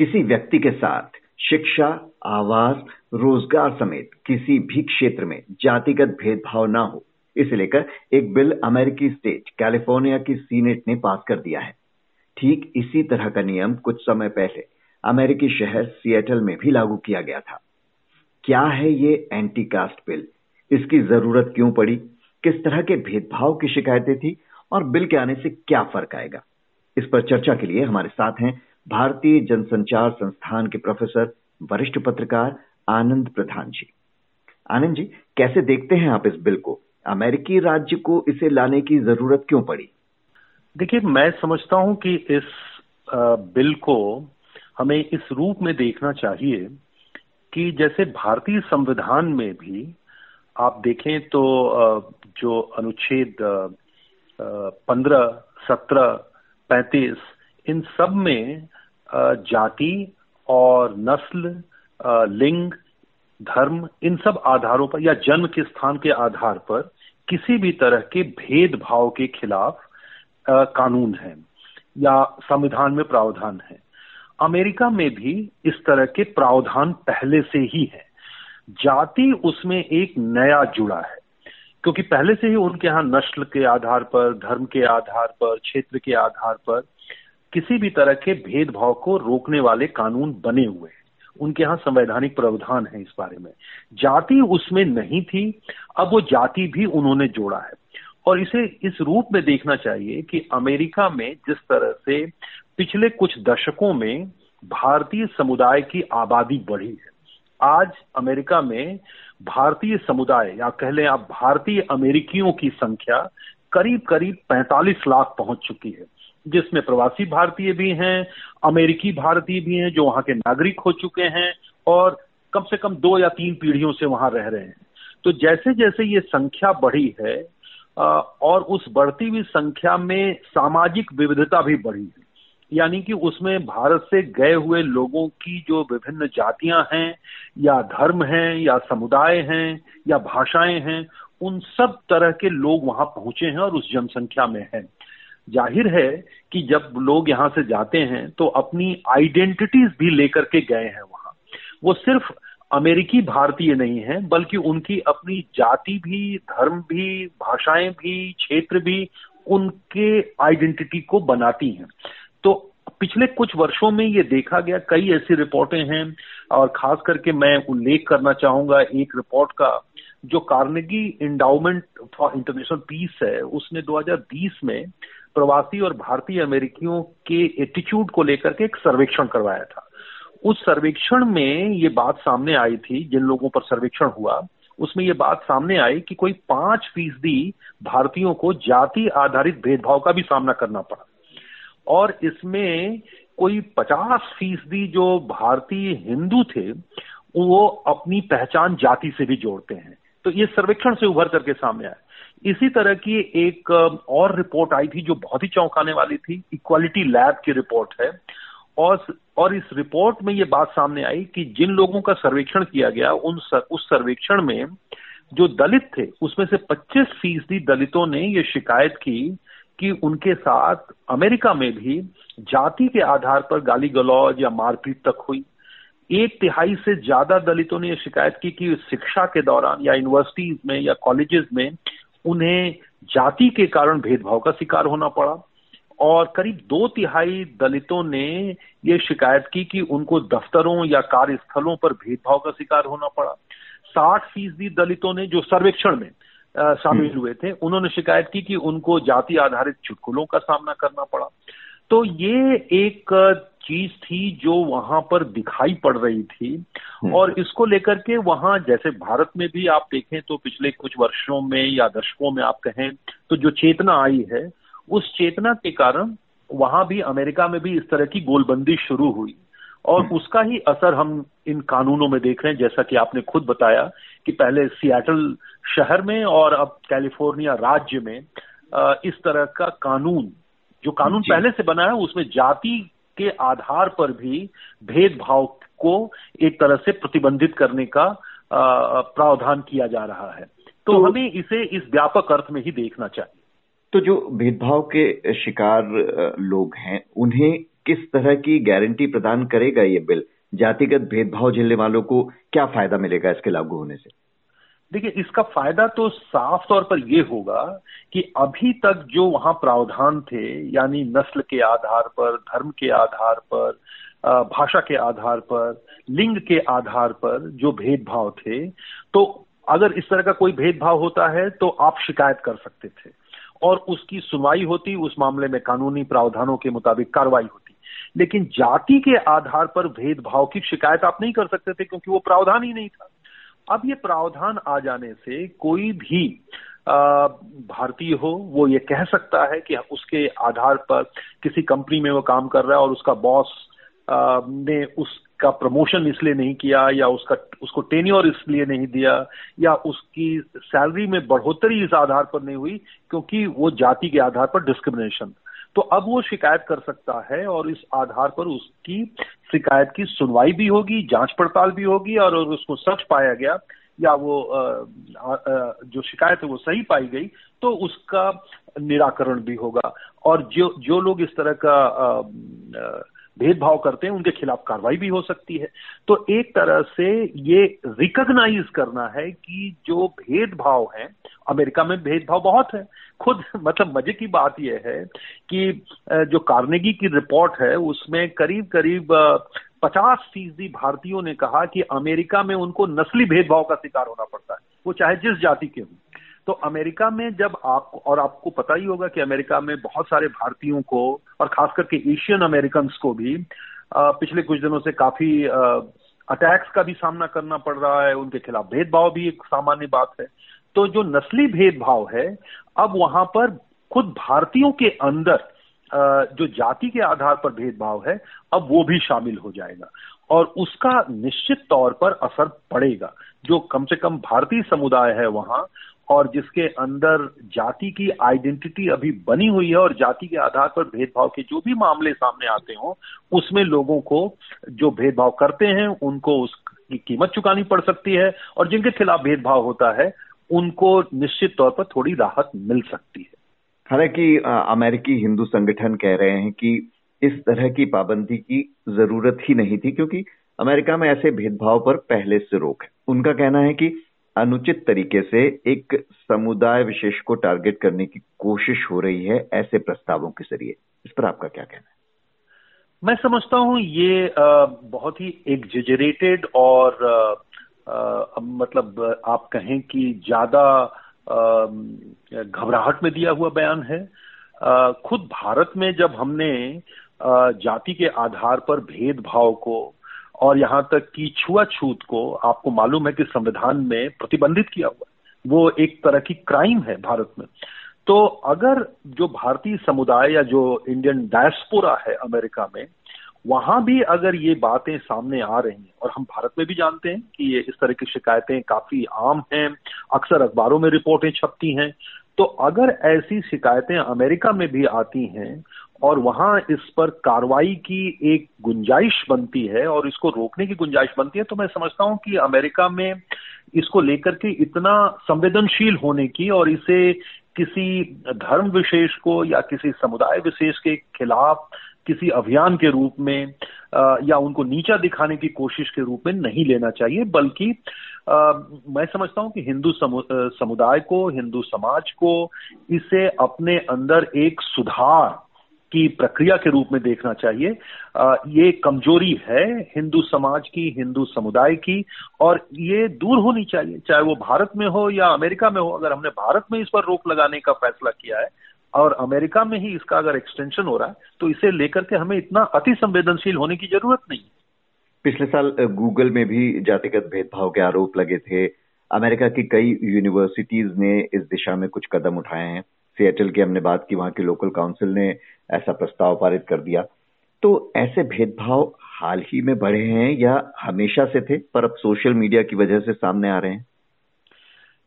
किसी व्यक्ति के साथ शिक्षा, आवास, रोज़गार समेत किसी भी क्षेत्र में जातिगत भेदभाव न हो, इसे लेकर एक बिल अमेरिकी स्टेट, कैलिफ़ोर्निया की सीनेट ने पास कर दिया है। ठीक इसी तरह का नियम कुछ समय पहले अमेरिकी शहर सिएटल में भी लागू किया गया था। क्या है ये एंटी कास्ट बिल? इसकी ज़रूरत क्यों पड़ी? किस तरह के भेदभाव की शिकायतें थी? और बिल के आने से क्या फ़र्क आएगा? इस पर चर्चा के लिए हमारे साथ हैं भारतीय जनसंचार संस्थान के प्रोफेसर, वरिष्ठ पत्रकार आनंद प्रधान जी। आनंद जी, कैसे देखते हैं आप इस बिल को? अमेरिकी राज्य को इसे लाने की ज़रूरत क्यों पड़ी? देखिए, मैं समझता हूँ कि इस बिल को हमें इस रूप में देखना चाहिए कि जैसे भारतीय संविधान में भी आप देखें तो जो अनुच्छेद पंद्रह, सत्रह, पैंतीस, इन सब में जाति और नस्ल लिंग, धर्म, इन सब आधारों पर या जन्म के स्थान के आधार पर किसी भी तरह के भेदभाव के खिलाफ कानून है या संविधान में प्रावधान है। अमेरिका में भी इस तरह के प्रावधान पहले से ही है। जाति उसमें एक नया जुड़ा है, क्योंकि पहले से ही उनके यहाँ नस्ल के आधार पर, धर्म के आधार पर, क्षेत्र के आधार पर किसी भी तरह के भेदभाव को रोकने वाले कानून बने हुए हैं। उनके यहाँ संवैधानिक प्रावधान है इस बारे में। जाति उसमें नहीं थी, अब वो जाति भी उन्होंने जोड़ा है। और इसे इस रूप में देखना चाहिए कि अमेरिका में जिस तरह से पिछले कुछ दशकों में भारतीय समुदाय की आबादी बढ़ी है, आज अमेरिका में भारतीय समुदाय, या कह लें आप भारतीय अमेरिकियों की संख्या करीब करीब 45 लाख पहुँच चुकी है। जिसमें प्रवासी भारतीय भी हैं, अमेरिकी भारतीय भी हैं जो वहाँ के नागरिक हो चुके हैं और कम से कम दो या तीन पीढ़ियों से वहाँ रह रहे हैं। तो जैसे जैसे ये संख्या बढ़ी है और उस बढ़ती हुई संख्या में सामाजिक विविधता भी बढ़ी है। यानी कि उसमें भारत से गए हुए लोगों की जो विभिन्न जातियाँ हैं, या धर्म हैं, या समुदाय हैं, या भाषाएँ हैं, उन सब तरह के लोग वहाँ पहुँचे हैं और उस जनसंख्या में हैं। ज़ाहिर है कि जब लोग यहाँ से जाते हैं तो अपनी आइडेंटिटीज भी लेकर के गए हैं वहाँ। वो सिर्फ़ अमेरिकी भारतीय नहीं है, बल्कि उनकी अपनी जाति भी, धर्म भी, भाषाएँ भी, क्षेत्र भी उनके आइडेंटिटी को बनाती हैं। तो पिछले कुछ वर्षों में ये देखा गया, कई ऐसी रिपोर्टें हैं, और खास करके मैं उल्लेख करना चाहूँगा एक रिपोर्ट का, जो Carnegie Endowment for International Peace है। उसने 2020 में प्रवासी और भारतीय अमेरिकियों के एटीट्यूड को लेकर के एक सर्वेक्षण करवाया था। उस सर्वेक्षण में ये बात सामने आई थी, जिन लोगों पर सर्वेक्षण हुआ, उसमें ये बात सामने आई कि कोई पाँच फ़ीसदी भारतीयों को जाति आधारित भेदभाव का भी सामना करना पड़ा। और इसमें कोई पचास फ़ीसदी जो भारतीय हिंदू थे, वो अपनी पहचान जाति से भी जोड़ते हैं। तो ये सर्वेक्षण से उभर करके सामने आया। इसी तरह की एक और रिपोर्ट आई थी जो बहुत ही चौंकाने वाली थी इक्वालिटी लैब की रिपोर्ट है। और और इस रिपोर्ट में ये बात सामने आई कि जिन लोगों का सर्वेक्षण किया गया उन सर, उस सर्वेक्षण में जो दलित थे उसमें से 25 फ़ीसदी दलितों ने ये शिकायत की कि उनके साथ अमेरिका में भी जाति के आधार पर गाली गलौज या मारपीट तक हुई। एक तिहाई से ज़्यादा दलितों ने यह शिकायत की कि शिक्षा के दौरान या यूनिवर्सिटीज में या कॉलेजेस में उन्हें जाति के कारण भेदभाव का शिकार होना पड़ा। और करीब दो तिहाई दलितों ने ये शिकायत की कि उनको दफ्तरों या कार्यस्थलों पर भेदभाव का शिकार होना पड़ा। साठ फ़ीसदी दलितों ने जो सर्वेक्षण में शामिल हम्म। हुए थे उन्होंने शिकायत की कि उनको जाति आधारित चुटकुलों का सामना करना पड़ा। तो ये एक चीज़ थी जो वहाँ पर दिखाई पड़ रही थी हम्म। और इसको लेकर के वहाँ जैसे भारत में भी आप देखें तो पिछले कुछ वर्षों में या दशकों में आप कहें तो जो चेतना आई है उस चेतना के कारण वहाँ भी अमेरिका में भी इस तरह की गोलबंदी शुरू हुई और हम्म। उसका ही असर हम इन कानूनों में देख रहे हैं जैसा कि आपने खुद बताया कि पहले सियाटल शहर में और अब कैलिफ़ोर्निया राज्य में इस तरह का कानून जो कानून पहले से बना है उसमें जाति के आधार पर भी भेदभाव को एक तरह से प्रतिबंधित करने का प्रावधान किया जा रहा है। तो, तो हमें इसे इस व्यापक अर्थ में ही देखना चाहिए। तो जो भेदभाव के शिकार लोग हैं उन्हें किस तरह की गारंटी प्रदान करेगा ये बिल? जातिगत भेदभाव झेलने वालों को क्या फ़ायदा मिलेगा इसके लागू होने से? देखिए, इसका फ़ायदा तो साफ़ तौर पर यह होगा कि अभी तक जो वहाँ प्रावधान थे, यानी नस्ल के आधार पर, धर्म के आधार पर भाषा के आधार पर, लिंग के आधार पर जो भेदभाव थे तो अगर इस तरह का कोई भेदभाव होता है तो आप शिकायत कर सकते थे। और उसकी सुनवाई होती, उस मामले में कानूनी प्रावधानों के मुताबिक कार्रवाई होती। लेकिन जाति के आधार पर भेदभाव की शिकायत आप नहीं कर सकते थे, क्योंकि वो प्रावधान ही नहीं था। अब ये प्रावधान आ जाने से कोई भी भारतीय हो, वो ये कह सकता है कि उसके आधार पर किसी कंपनी में वो काम कर रहा है और उसका बॉस ने उसका प्रमोशन इसलिए नहीं किया या उसका, उसको टेन्योर इसलिए नहीं दिया या उसकी सैलरी में बढ़ोतरी इस आधार पर नहीं हुई क्योंकि वो जाति के आधार पर डिस्क्रिमिनेशन। तो अब वो शिकायत कर सकता है और इस आधार पर उसकी शिकायत की सुनवाई भी होगी, जाँच पड़ताल भी होगी और उसको सच पाया गया या वो जो शिकायत है वो सही पाई गई तो उसका निराकरण भी होगा। और जो जो लोग इस तरह का भेदभाव करते हैं, उनके खिलाफ कार्रवाई भी हो सकती है। तो एक तरह से ये रिकग्नाइज करना है कि जो भेदभाव है, अमेरिका में भेदभाव बहुत है। खुद मतलब मज़े की बात यह है कि जो कार्नेगी की रिपोर्ट है, उसमें करीब करीब पचास फ़ीसदी भारतीयों ने कहा कि अमेरिका में उनको नस्ली भेदभाव का शिकार होना पड़ता है, वो चाहे जिस जाति के हों। तो अमेरिका में जब आप, और आपको पता ही होगा कि अमेरिका में बहुत सारे भारतीयों को, और खास करके एशियन अमेरिकन को भी पिछले कुछ दिनों से काफ़ी अटैक्स का भी सामना करना पड़ रहा है, उनके खिलाफ भेदभाव भी एक सामान्य बात है। तो जो नस्ली भेदभाव है, अब वहाँ पर खुद भारतीयों के अंदर जो जाति के आधार पर भेदभाव है, अब वो भी शामिल हो जाएगा। और उसका निश्चित तौर पर असर पड़ेगा। जो कम से कम भारतीय समुदाय है वहाँ और जिसके अंदर जाति की आइडेंटिटी अभी बनी हुई है और जाति के आधार पर भेदभाव के जो भी मामले सामने आते हों, उसमें लोगों को जो भेदभाव करते हैं, उनको उसकी कीमत चुकानी पड़ सकती है और जिनके खिलाफ भेदभाव होता है, उनको निश्चित तौर पर थोड़ी राहत मिल सकती है। हालाँकि अमेरिकी हिंदू संगठन कह रहे हैं कि इस तरह की पाबंदी की ज़रूरत ही नहीं थी, क्योंकि अमेरिका में ऐसे भेदभाव पर पहले से रोक है। उनका कहना है कि अनुचित तरीके से एक समुदाय विशेष को टारगेट करने की कोशिश हो रही है ऐसे प्रस्तावों के ज़रिए। इस पर आपका क्या कहना है? मैं समझता हूँ ये बहुत ही एग्जिजरेटेड और मतलब आप कहें कि ज़्यादा घबराहट में दिया हुआ बयान है। खुद भारत में जब हमने जाति के आधार पर भेदभाव को और यहाँ तक कि छुआछूत को आपको मालूम है कि संविधान में प्रतिबंधित किया हुआ है। वो एक तरह की क्राइम है भारत में। तो अगर जो भारतीय समुदाय या जो इंडियन डायस्पोरा है अमेरिका में, वहाँ भी अगर ये बातें सामने आ रही हैं, और हम भारत में भी जानते हैं कि ये इस तरह की शिकायतें काफ़ी आम हैं, अक्सर अखबारों में रिपोर्टें छपती हैं तो अगर ऐसी शिकायतें अमेरिका में भी आती हैं और वहाँ इस पर कार्रवाई की एक गुंजाइश बनती है और इसको रोकने की गुंजाइश बनती है तो मैं समझता हूँ कि अमेरिका में इसको लेकर के इतना संवेदनशील होने की और इसे किसी धर्म विशेष को या किसी समुदाय विशेष के खिलाफ किसी अभियान के रूप में या उनको नीचा दिखाने की कोशिश के रूप में नहीं लेना चाहिए, बल्कि मैं समझता हूँ कि हिंदू समुदाय को, हिंदू समाज को इसे अपने अंदर एक सुधार की प्रक्रिया के रूप में देखना चाहिए। ये कमज़ोरी है हिंदू समाज की, हिंदू समुदाय की, और ये दूर होनी चाहिए, चाहे वो भारत में हो या अमेरिका में हो। अगर हमने भारत में इस पर रोक लगाने का फैसला किया है और अमेरिका में ही इसका अगर एक्सटेंशन हो रहा है तो इसे लेकर के हमें इतना अति संवेदनशील होने की ज़रूरत नहीं पिछले साल गूगल में भी जातिगत भेदभाव के आरोप लगे थे। अमेरिका की कई यूनिवर्सिटीज ने इस दिशा में कुछ कदम उठाए हैं। सिएटल की हमने बात की वहाँ की लोकल काउंसिल ने ऐसा प्रस्ताव पारित कर दिया। तो ऐसे भेदभाव हाल ही में बढ़े हैं या हमेशा से थे पर अब सोशल मीडिया की वजह से सामने आ रहे हैं?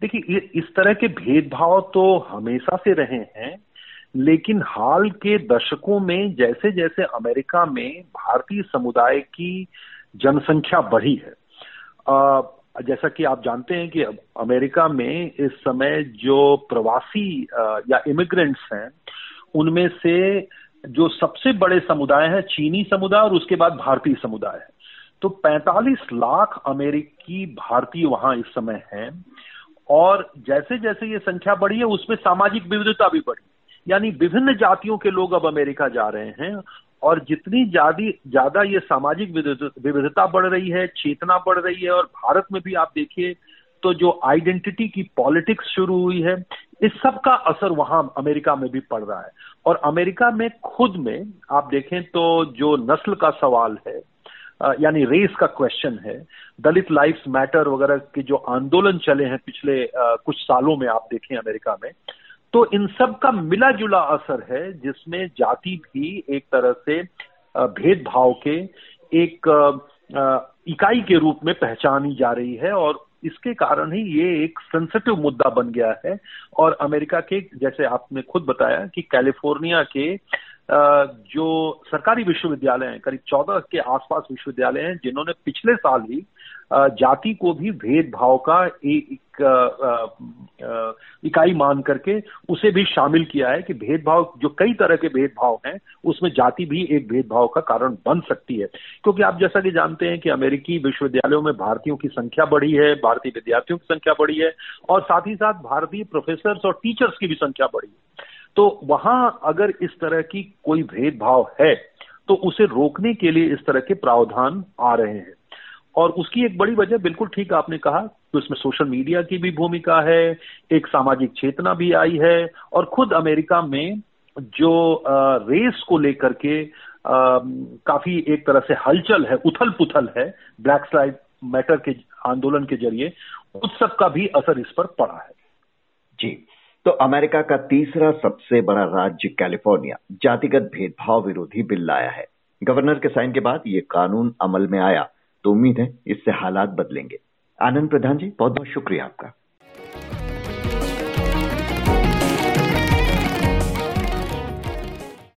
देखिए इस तरह के भेदभाव तो हमेशा से रहे हैं लेकिन हाल के दशकों में जैसे जैसे अमेरिका में भारतीय समुदाय की जनसंख्या बढ़ी है आ, जैसा कि आप जानते हैं कि अमेरिका में इस समय जो प्रवासी या इमिग्रेंट्स हैं उनमें से जो सबसे बड़े समुदाय है चीनी समुदाय और उसके बाद भारतीय समुदाय है। तो 45 लाख अमेरिकी भारतीय वहाँ इस समय हैं और जैसे जैसे ये संख्या बढ़ी है उसमें सामाजिक विविधता भी बढ़ी। यानी विभिन्न जातियों के लोग अब अमेरिका जा रहे हैं और जितनी ज़्यादा ये सामाजिक विविधता बढ़ रही है, चेतना बढ़ रही है और भारत में भी आप देखिए तो जो आइडेंटिटी की पॉलिटिक्स शुरू हुई है, इस सब का असर वहाँ अमेरिका में भी पड़ रहा है। और अमेरिका में खुद में आप देखें तो जो नस्ल का सवाल है यानी रेस का क्वेश्चन है, दलित लाइफ्स मैटर वगैरह के जो आंदोलन चले हैं पिछले कुछ सालों में आप देखें अमेरिका में तो इन सब का मिला जुला असर है, जिसमें जाति भी एक तरह से भेदभाव के एक इकाई के रूप में पहचानी जा रही है और इसके कारण ही ये एक सेंसिटिव मुद्दा बन गया है। और अमेरिका के, जैसे आपने खुद बताया कि कैलिफ़ोर्निया के जो सरकारी विश्वविद्यालय हैं, करीब चौदह के आसपास विश्वविद्यालय हैं, जिन्होंने पिछले साल ही जाति को भी भेदभाव का एक इकाई मान करके उसे भी शामिल किया है कि भेदभाव, जो कई तरह के भेदभाव हैं, उसमें जाति भी एक भेदभाव का कारण बन सकती है। क्योंकि आप जैसा कि जानते हैं कि अमेरिकी विश्वविद्यालयों में भारतीयों की संख्या बढ़ी है, भारतीय विद्यार्थियों की संख्या बढ़ी है, और साथ ही साथ भारतीय प्रोफेसर और टीचर्स की भी संख्या बढ़ी है। तो वहाँ अगर इस तरह की कोई भेदभाव है तो उसे रोकने के लिए इस तरह के प्रावधान आ रहे हैं। और उसकी एक बड़ी वजह, बिल्कुल ठीक आपने कहा, कि उसमें सोशल मीडिया की भी भूमिका है, एक सामाजिक चेतना भी आई है, और खुद अमेरिका में जो रेस को लेकर के काफ़ी एक तरह से हलचल है उथल पुथल है ब्लैक स्लाइड मैटर के आंदोलन के ज़रिए, उस सब का भी असर इस पर पड़ा है। जी तो अमेरिका का तीसरा सबसे बड़ा राज्य कैलिफ़ोर्निया, जातिगत भेदभाव विरोधी बिल लाया है। गवर्नर के साइन के बाद ये कानून अमल में आया। तो उम्मीद है इससे हालात बदलेंगे। आनंद प्रधान जी बहुत बहुत शुक्रिया आपका।